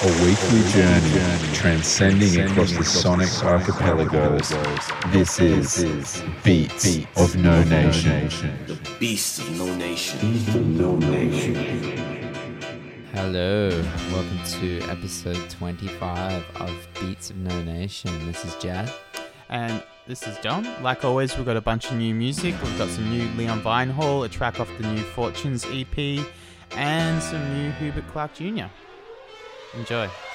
a weekly journey transcending across the sonic archipelagos. This is Beats of No Nation. The Beast of No Nation. Hello, welcome to episode 25 of Beats of No Nation. This is Jad. And this is John. Like always, we've got a bunch of new music. We've got some new Leon Vynehall, a track off the new Fortunes EP, and some new Hubert Clark Jr. Enjoy.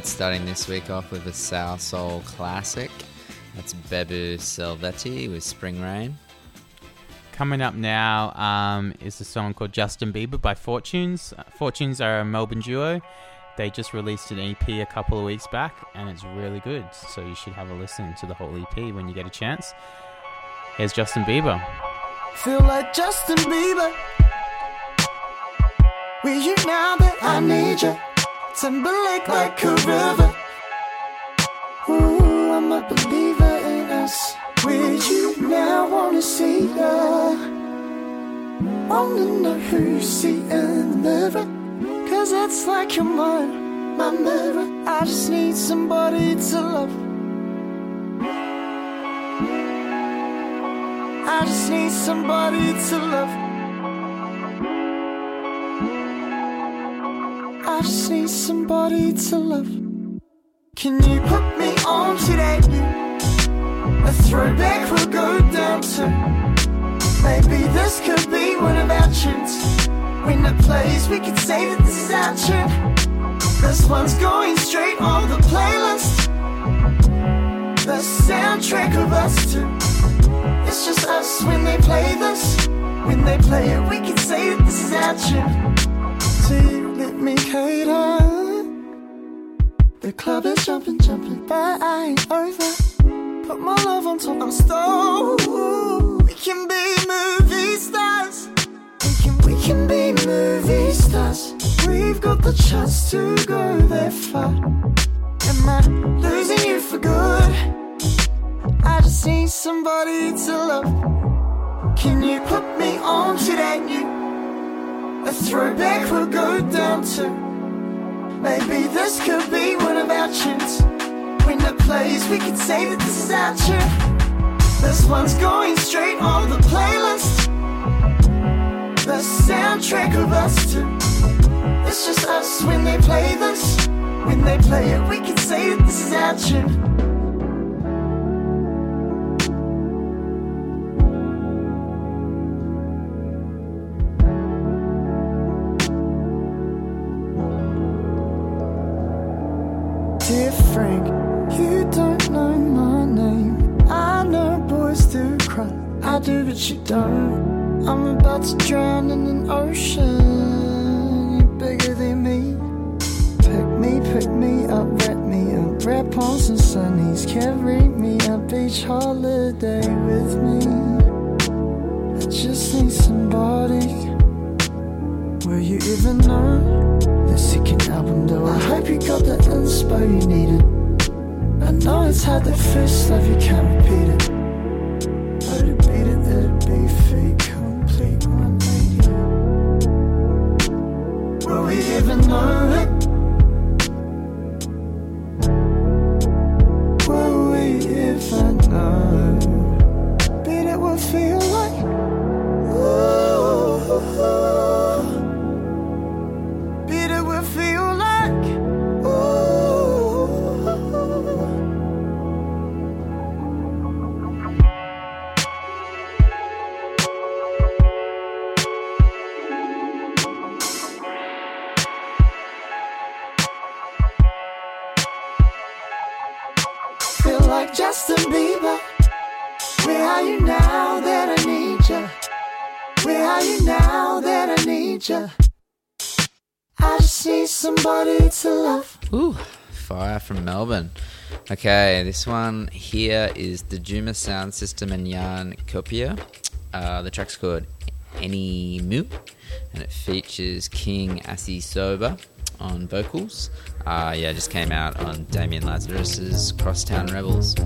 Right, starting this week off with a Salsoul classic. That's Bebu Silvetti with Spring Rain. Coming up now um, is a song called Justin Bieber by Fortunes. Uh, Fortunes are a Melbourne duo. They just released an EP a couple of weeks back, and it's really good. So you should have a listen to the whole EP when you get a chance. Here's Justin Bieber. Feel like Justin Bieber. With you now that I need you. Timberlake like a river. Ooh, I'm a believer in us. With you now, wanna see ya. Wanna know who you see in the mirror. Cause it's like you're mine, my mirror. I just need somebody to love. I just need somebody to love. I just need somebody to love. Can you put me on today? A throwback will go down to. Maybe this could be one of our tunes. When it plays, we could say that this is our tune. This one's going straight on the playlist. The soundtrack of us two. It's just us when they play this. When they play it, we can say that this is our tune. Me cater. The club is jumping, jumping, but I ain't over. Put my love on top stove. We can be movie stars. We can, we can be movie stars. We've got the chance to go that far. Am I losing you for good? I just need somebody to love. Can you put me on to that new? A throwback will go down to. Maybe this could be one of our tunes. When it plays, we could say that this is our tune. This one's going straight on the playlist. The soundtrack of us two. It's just us when they play this. When they play it, we can say that this is our tune. Do, but you don't. I'm about to drown in an ocean. You're bigger than me. Pick me, pick me up, wrap me up. Wrap on some sunnies. Carry me a beach holiday with me. I just need somebody. Will you even know? The second album though I hope you got the inspo you needed I know it's hard that first love you can't repeat it to fake complete. 180 Will we even know from Melbourne. Okay, this one here is the Djuma Soundsystem and Jan Copia. Uh, the track's called Any Moo, and it features King Assi Soba on vocals. Uh, yeah, just came out on Damian Lazarus's Crosstown Rebels.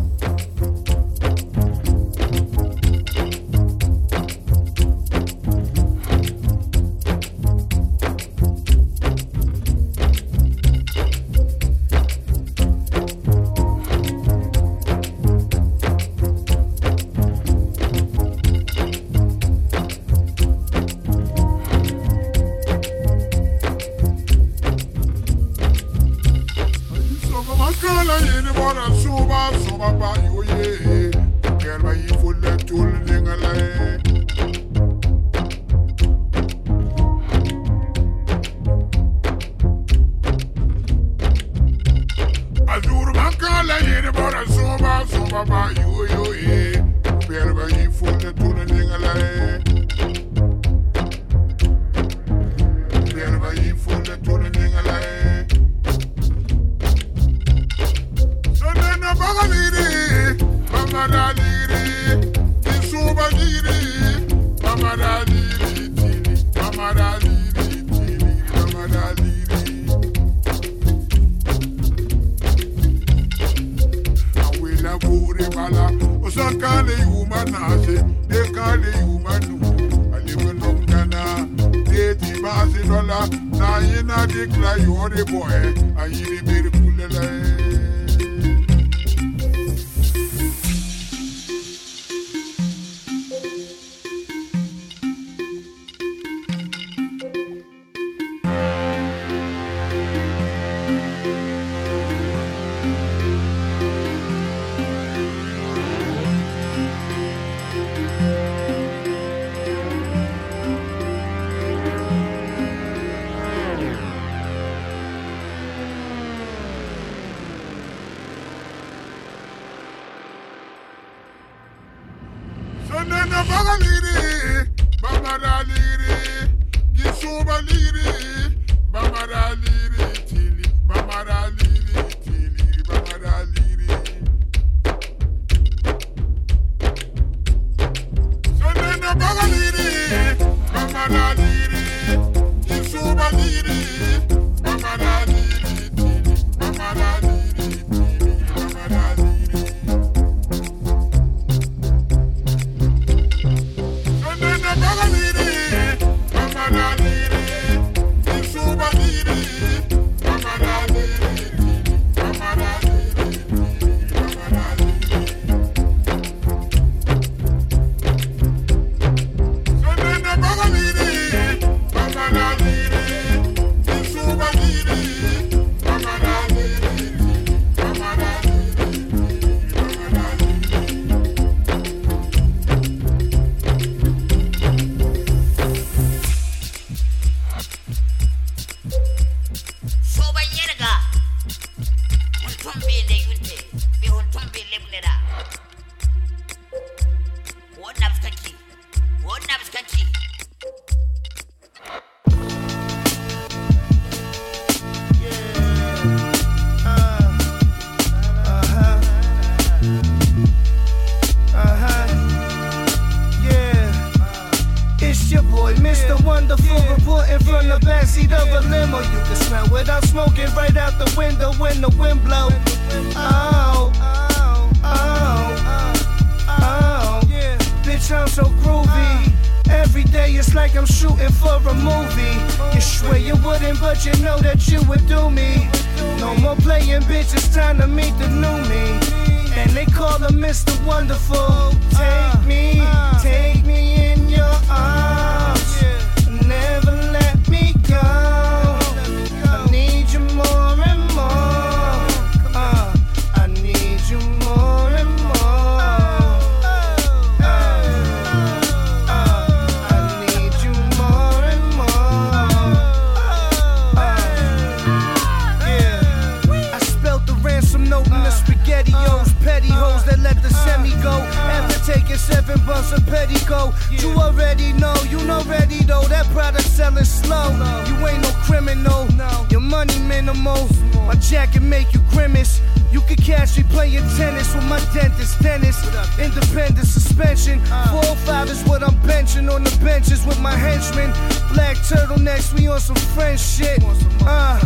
Uh,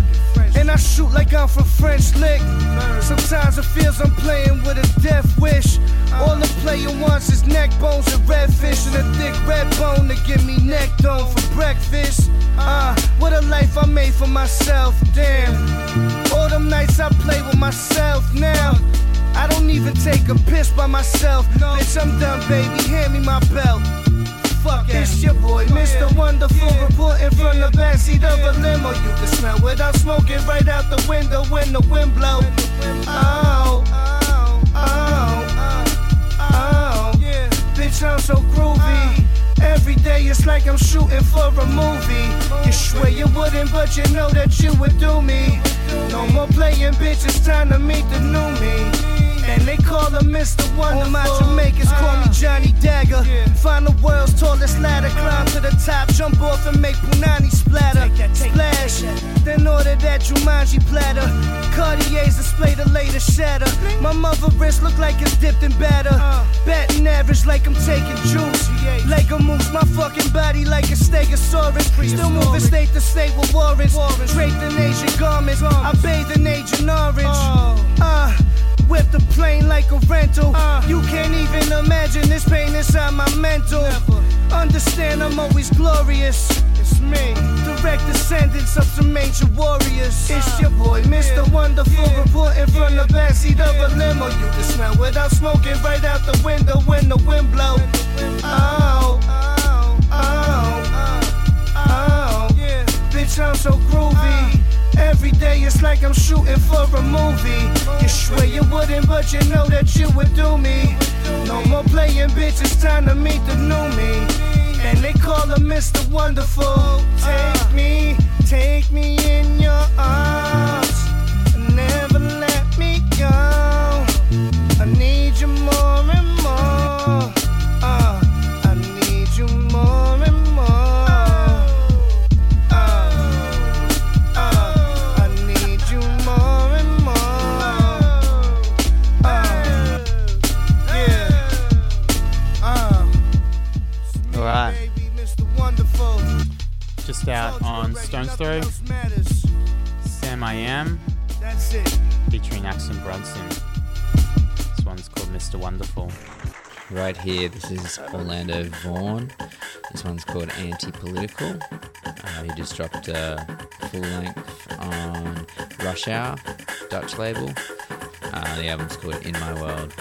and I shoot like I'm from French Lick. Sometimes it feels I'm playing with a death wish. All the player wants is neck bones and redfish and a thick red bone to give me neck dome for breakfast. Uh, what a life I made for myself, damn. All them nights I play with myself now. I don't even take a piss by myself. Bitch, I'm done, baby. Hand me my belt fucking. It's your boy, Mr. Wonderful, yeah. reporting from the backseat of a limo. You can smell without smoking right out the window when the wind blow. Oh, oh, oh, oh. oh. Bitch, I'm so groovy. Every day it's like I'm shooting for a movie. You swear you wouldn't, but you know that you would do me. No more playing, bitch, it's time to meet the new me. And they call him Mr. Wonderful. All my Jamaicans call me Johnny Dagger. Find the world's tallest ladder, climb to the top, jump off and make Punani splatter. Splash, then order that Jumanji platter. Cartiers display the latest shatter. My mother wrist look like it's dipped in batter. Batting average like I'm taking juice. Lego moves my fucking body like a stegosaurus. Still moving state to state with warrants. Draped in Asian garments. I bathe in Agent Orange. Uh, whip the plane like a rental. You can't even imagine this pain inside my mental. Understand I'm always glorious. It's me, direct descendants of some ancient warriors. It's your boy, Mr. Wonderful, reporting from the backseat of a limo. You can smell without smoking right out the window when the wind blow. Oh, oh, oh, oh. oh. Bitch, I'm so groovy. Every day it's like I'm shooting for a movie. You swear you wouldn't, but you know that you would do me. No more playing, bitch, it's time to meet the new me. And they call him Mr. Wonderful. Take uh. me, take me in your arms. On Stones Throw, Nothing else matters. Sam I Am, That's it. featuring Axon Brunson. This one's called Mr. Wonderful. Right here, this is Orlando Voorn. This one's called Anti Political. Uh, he just dropped a full length on Rush Hour, Dutch label. Uh, the album's called In My World.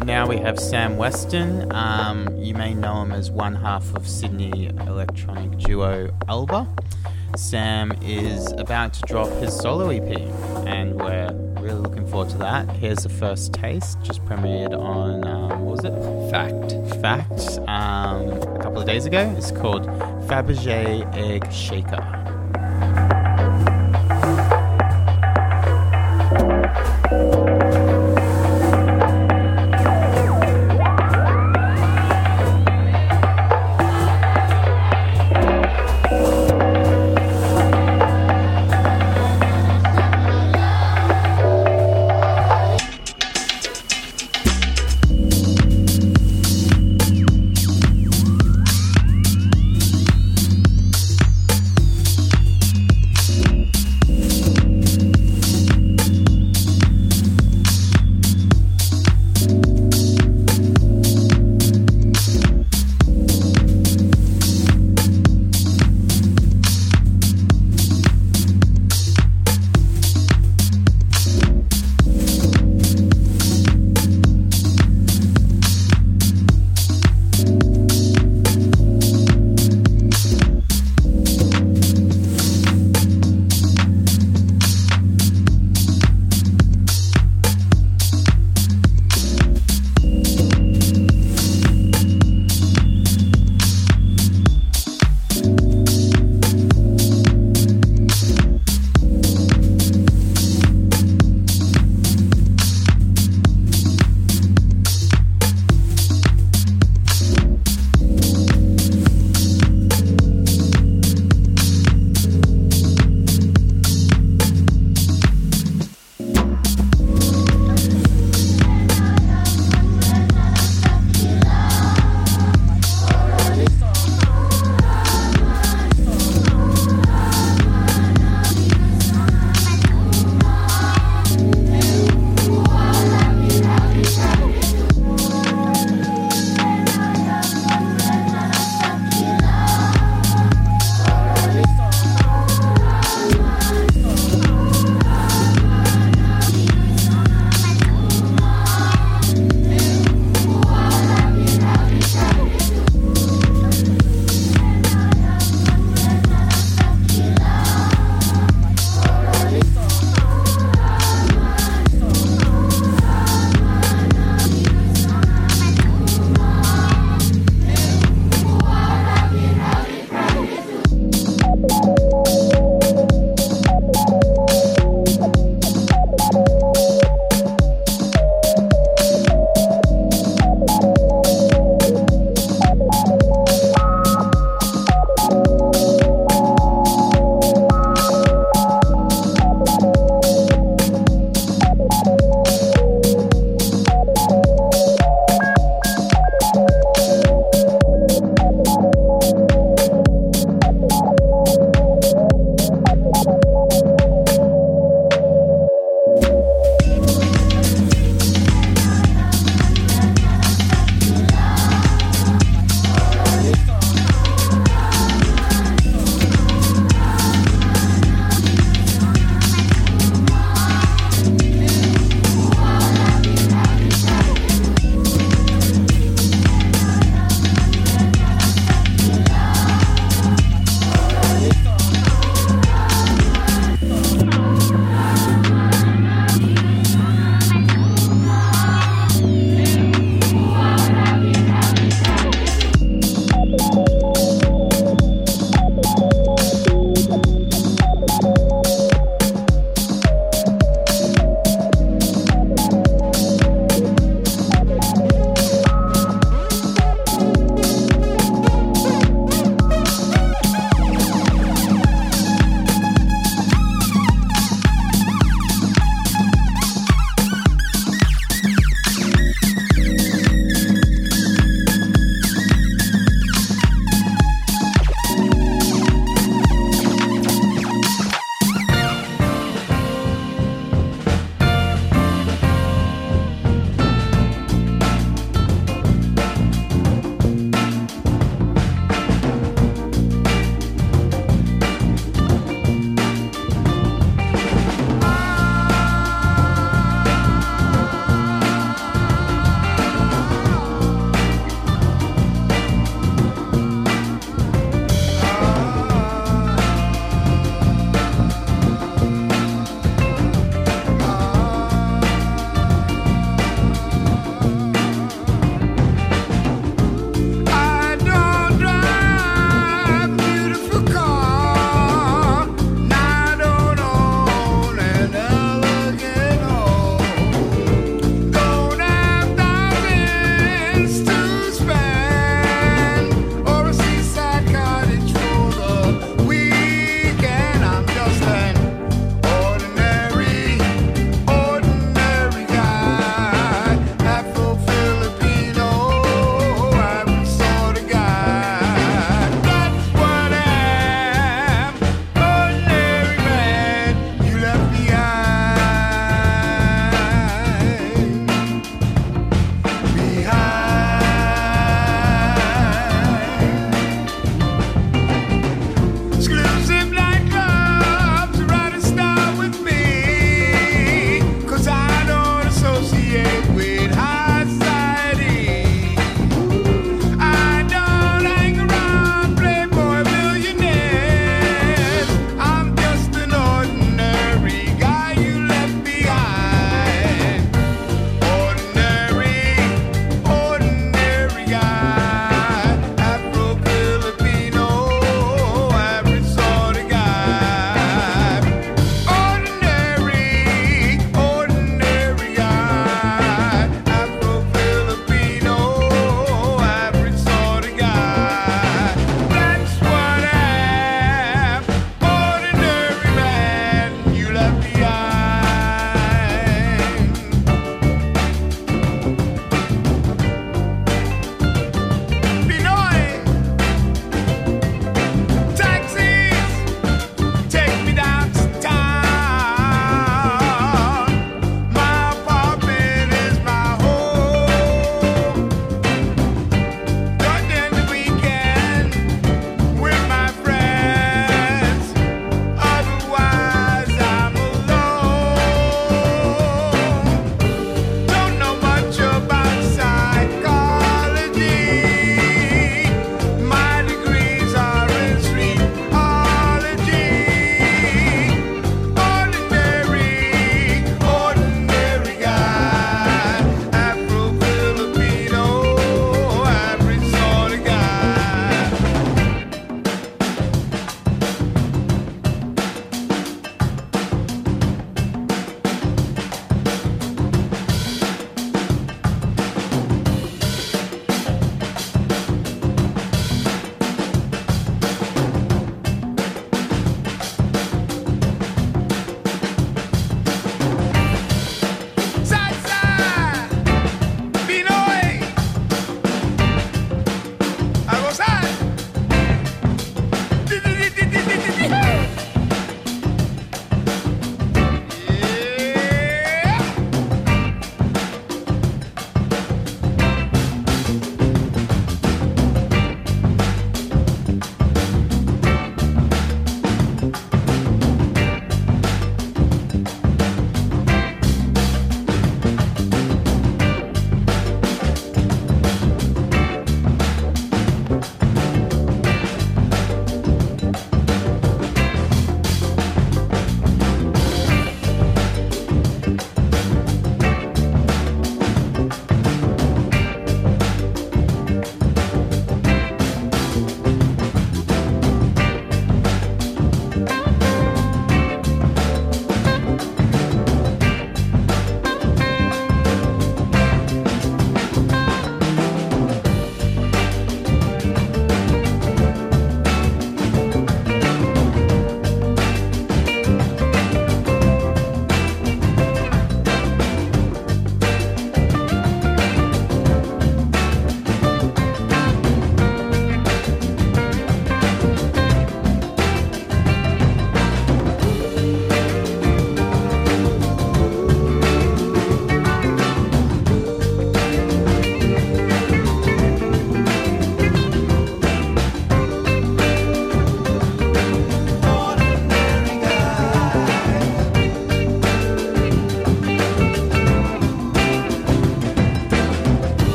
Up now, we have Sam Weston. Um, you may know him as one half of Sydney electronic duo Alba. Sam is about to drop his solo EP, and we're really looking forward to that. Here's the first taste, just premiered on, um, what was it? Fact. Fact, um, a couple of days ago. It's called Fabergé Egg Shaker.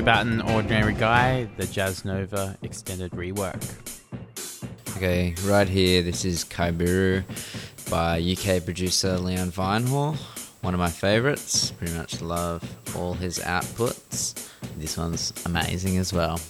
Joe Bataan, Ordinary Guy, the Jazzanova extended rework. Okay, right here, this is Kaibiru by UK producer Leon Vynehall. One of my favorites. Pretty much love all his outputs. This one's amazing as well.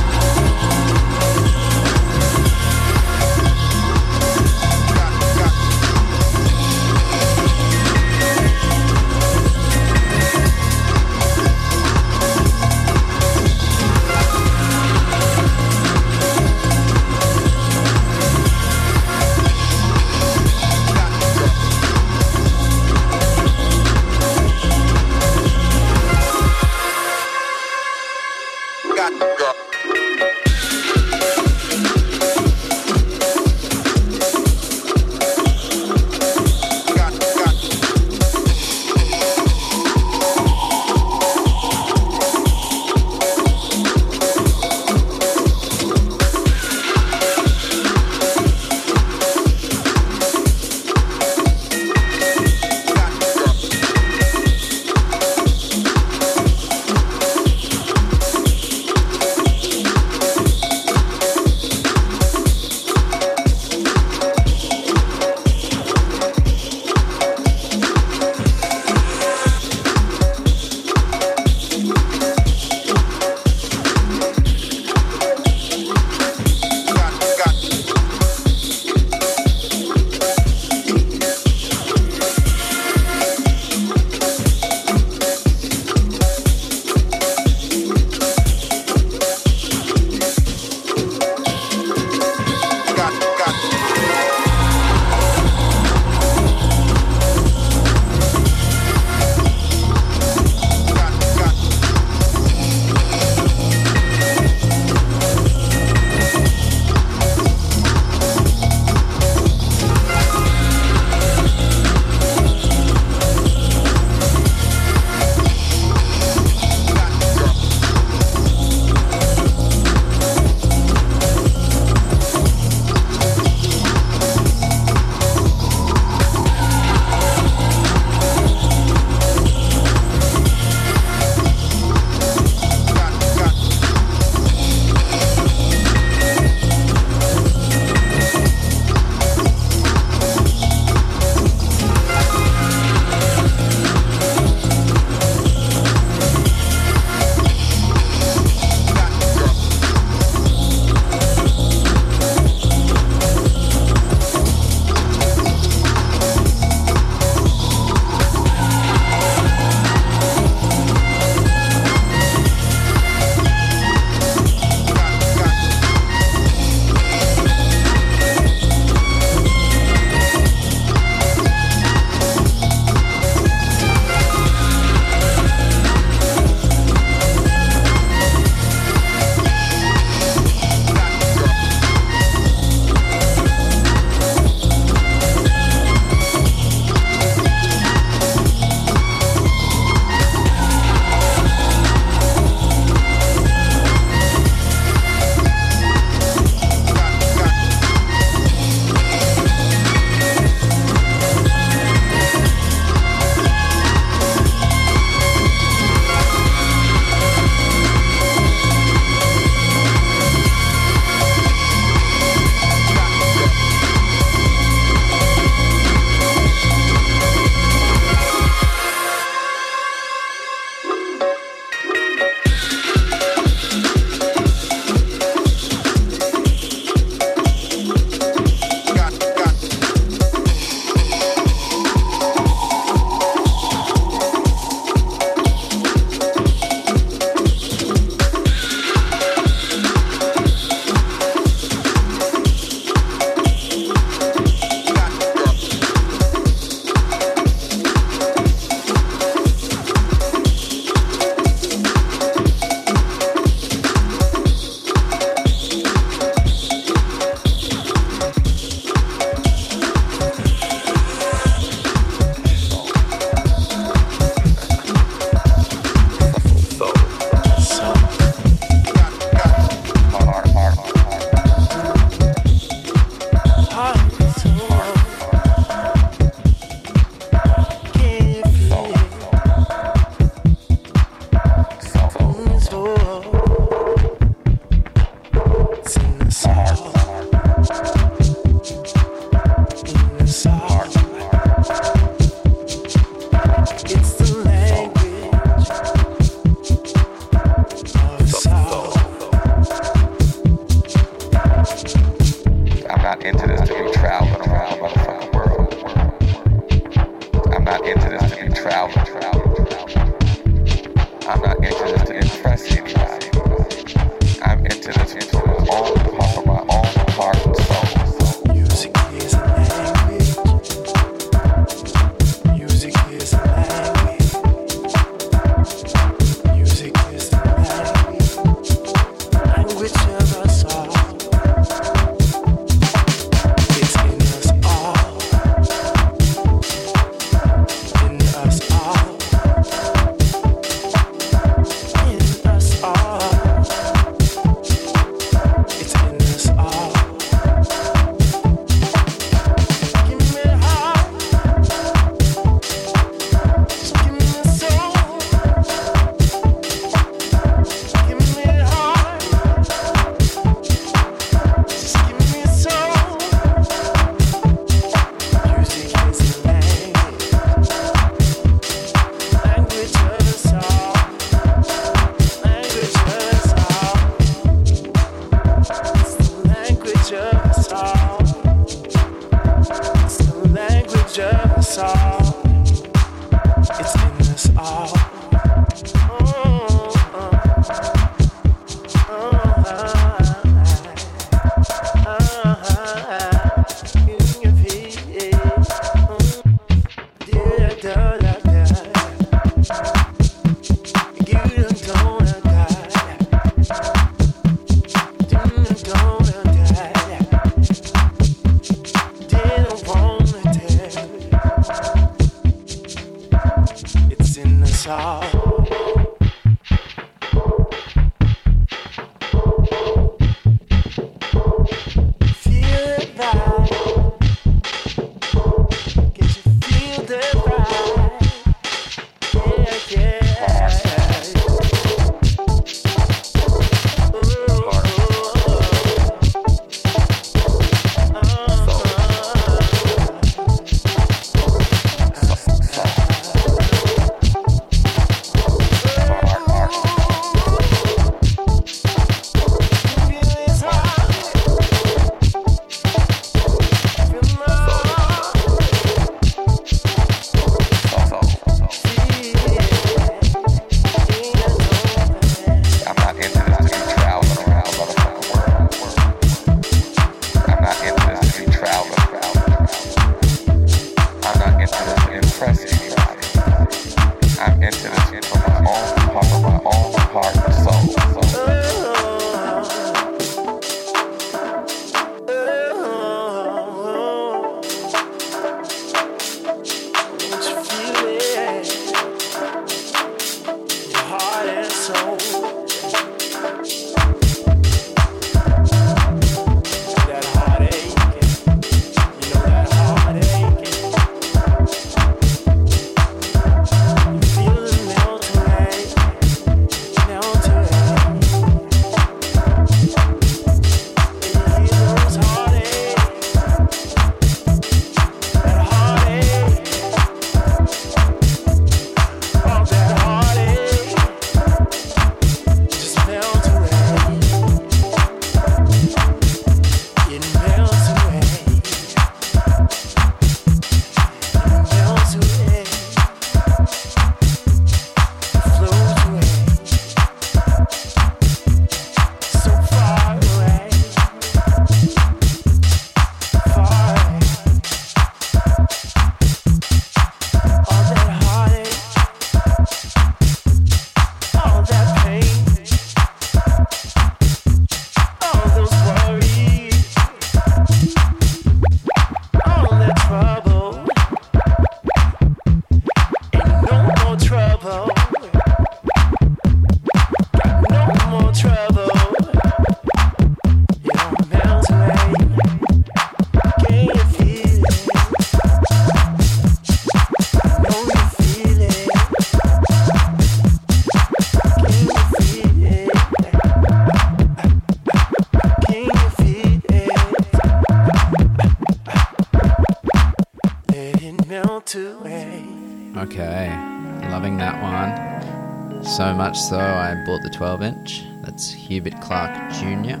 Clark Jr.,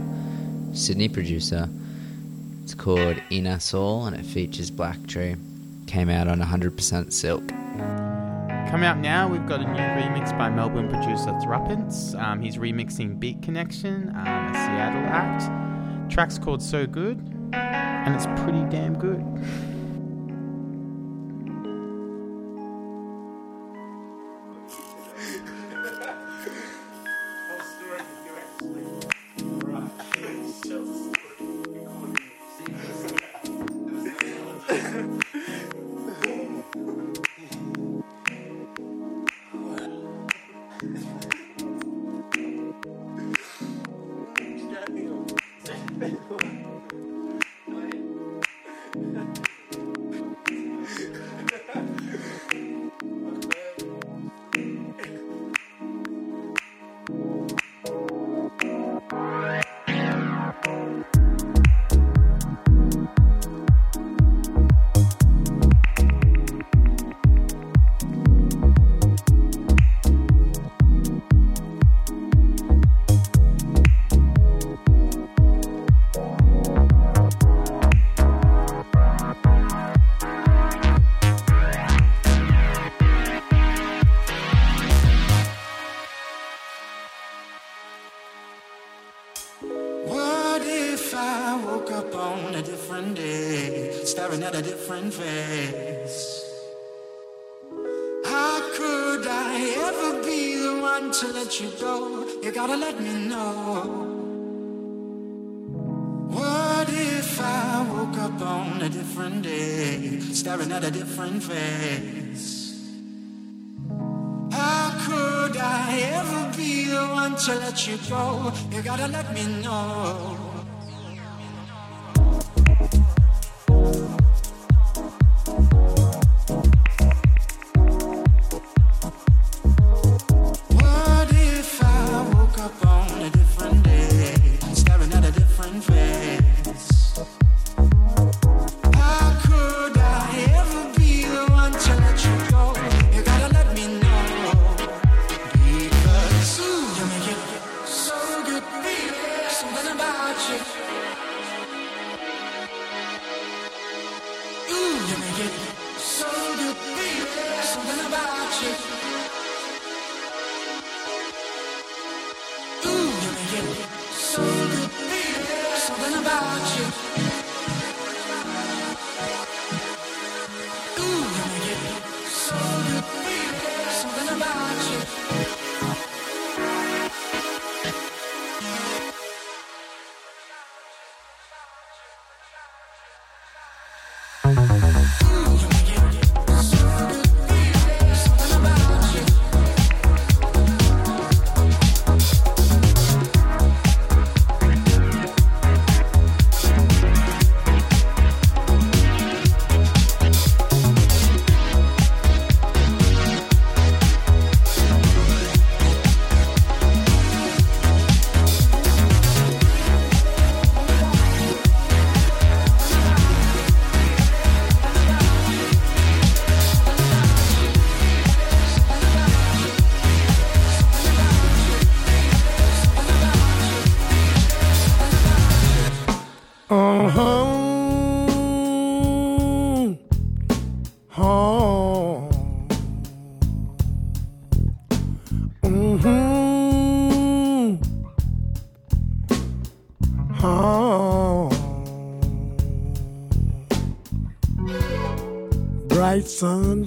Sydney producer. It's called Inner Soul and it features Black Tree. Came out on 100% silk. Coming up now, we've got a new remix by Melbourne producer Thruppence. Um, he's remixing Beat Connection, um, a Seattle act. Track's called So Good, and it's pretty damn good. What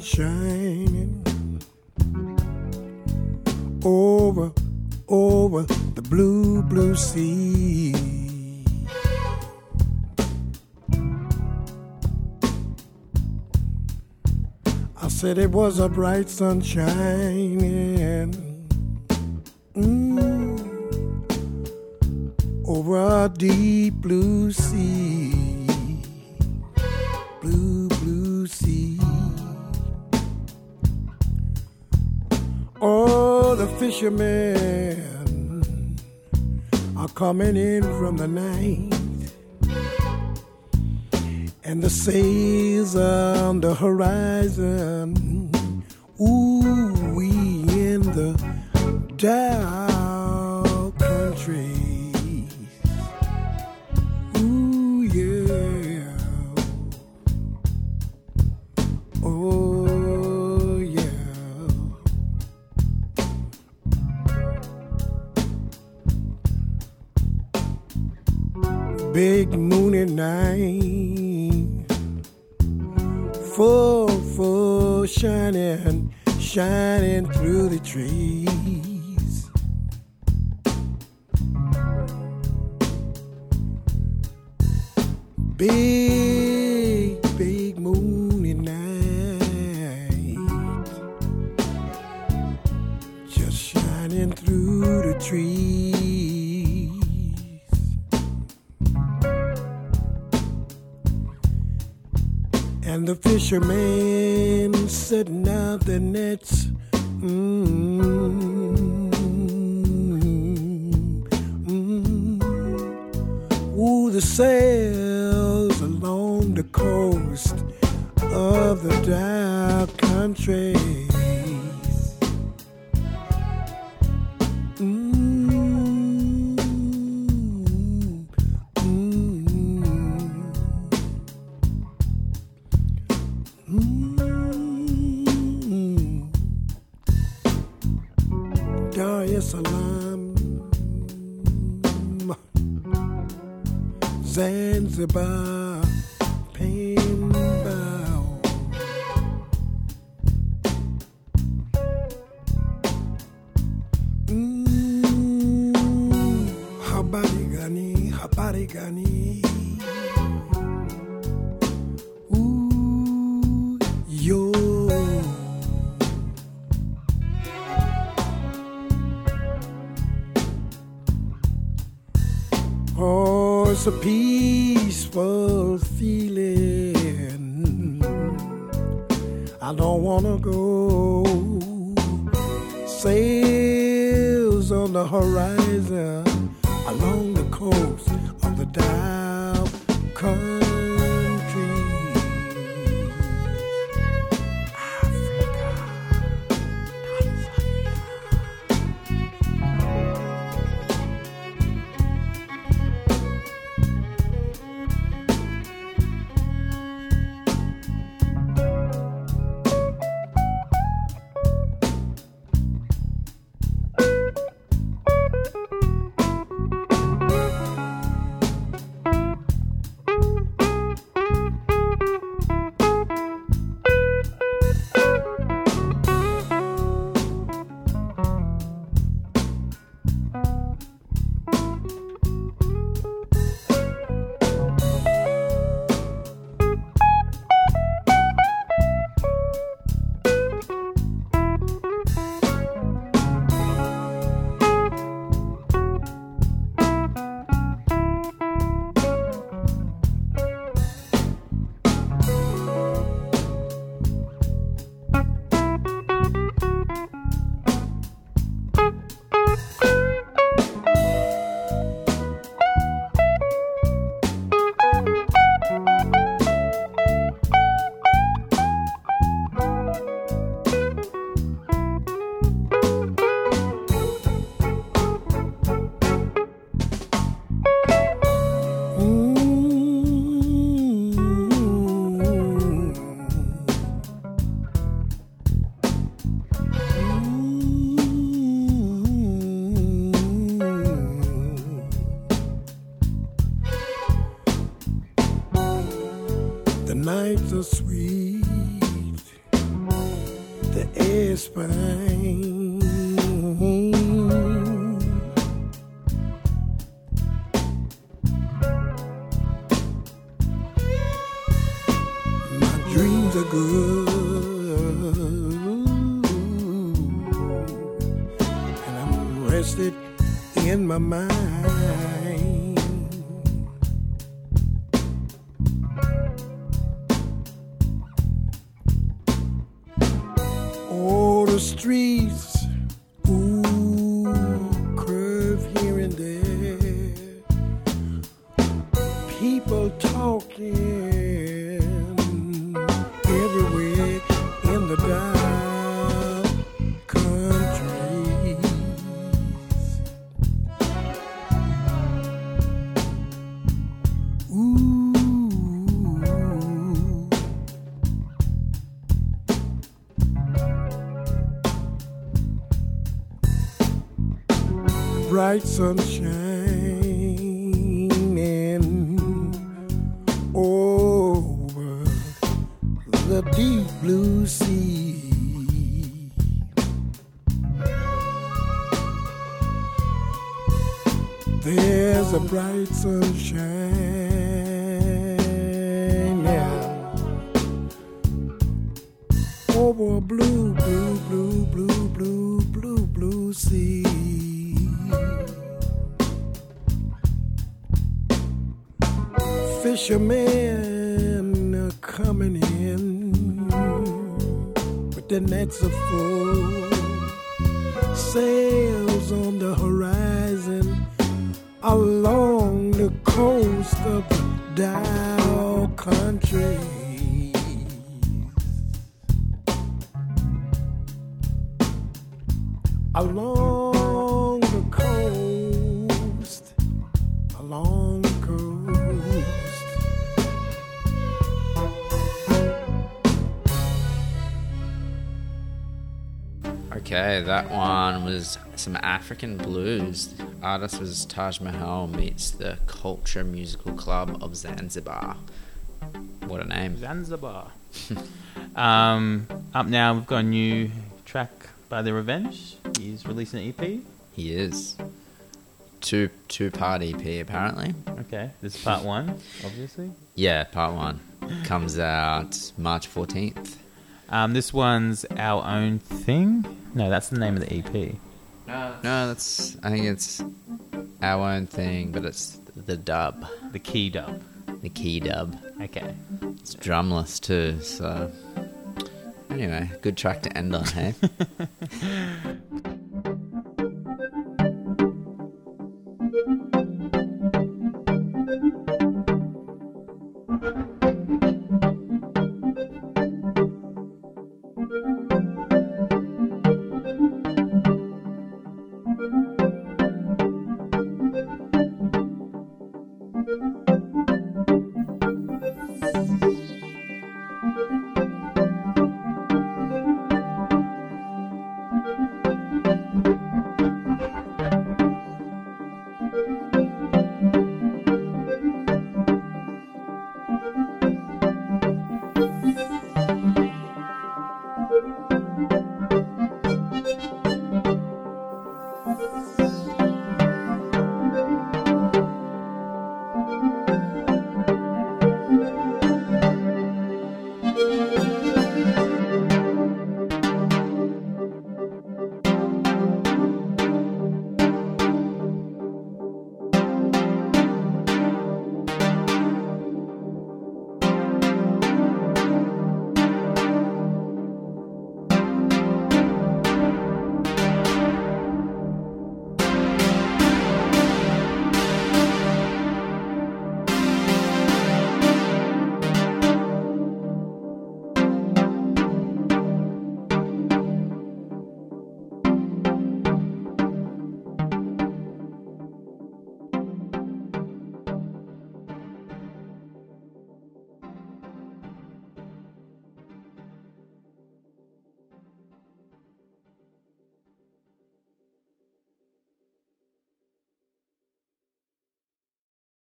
shining over, over the blue, blue sea. I said it was a bright sun shining fishermen are coming in from the night, and the sails on the horizon. Ooh, we in the dark. Salaam, Zanzibar. a peaceful feeling. I don't wanna go. Sails on the horizon. There's a bright sunshine Fishermen are coming in with their nets of full sails on the horizon along the coast of the Dhow country. That one was some African blues. Artist was Taj Mahal meets the Culture Musical Club of Zanzibar. What a name. Zanzibar. um, up now, we've got a new track by The Revenge. He's releasing an EP. He is. Two two part EP apparently. Okay, this is part one, obviously. Yeah, part one. Comes out March fourteenth. Um, this one's Our Own Thing. No, that's the name of the EP. No, that's I think it's our own thing, but it's the dub. The key dub. The key dub. Okay. It's drumless too, so anyway, good track to end on, hey?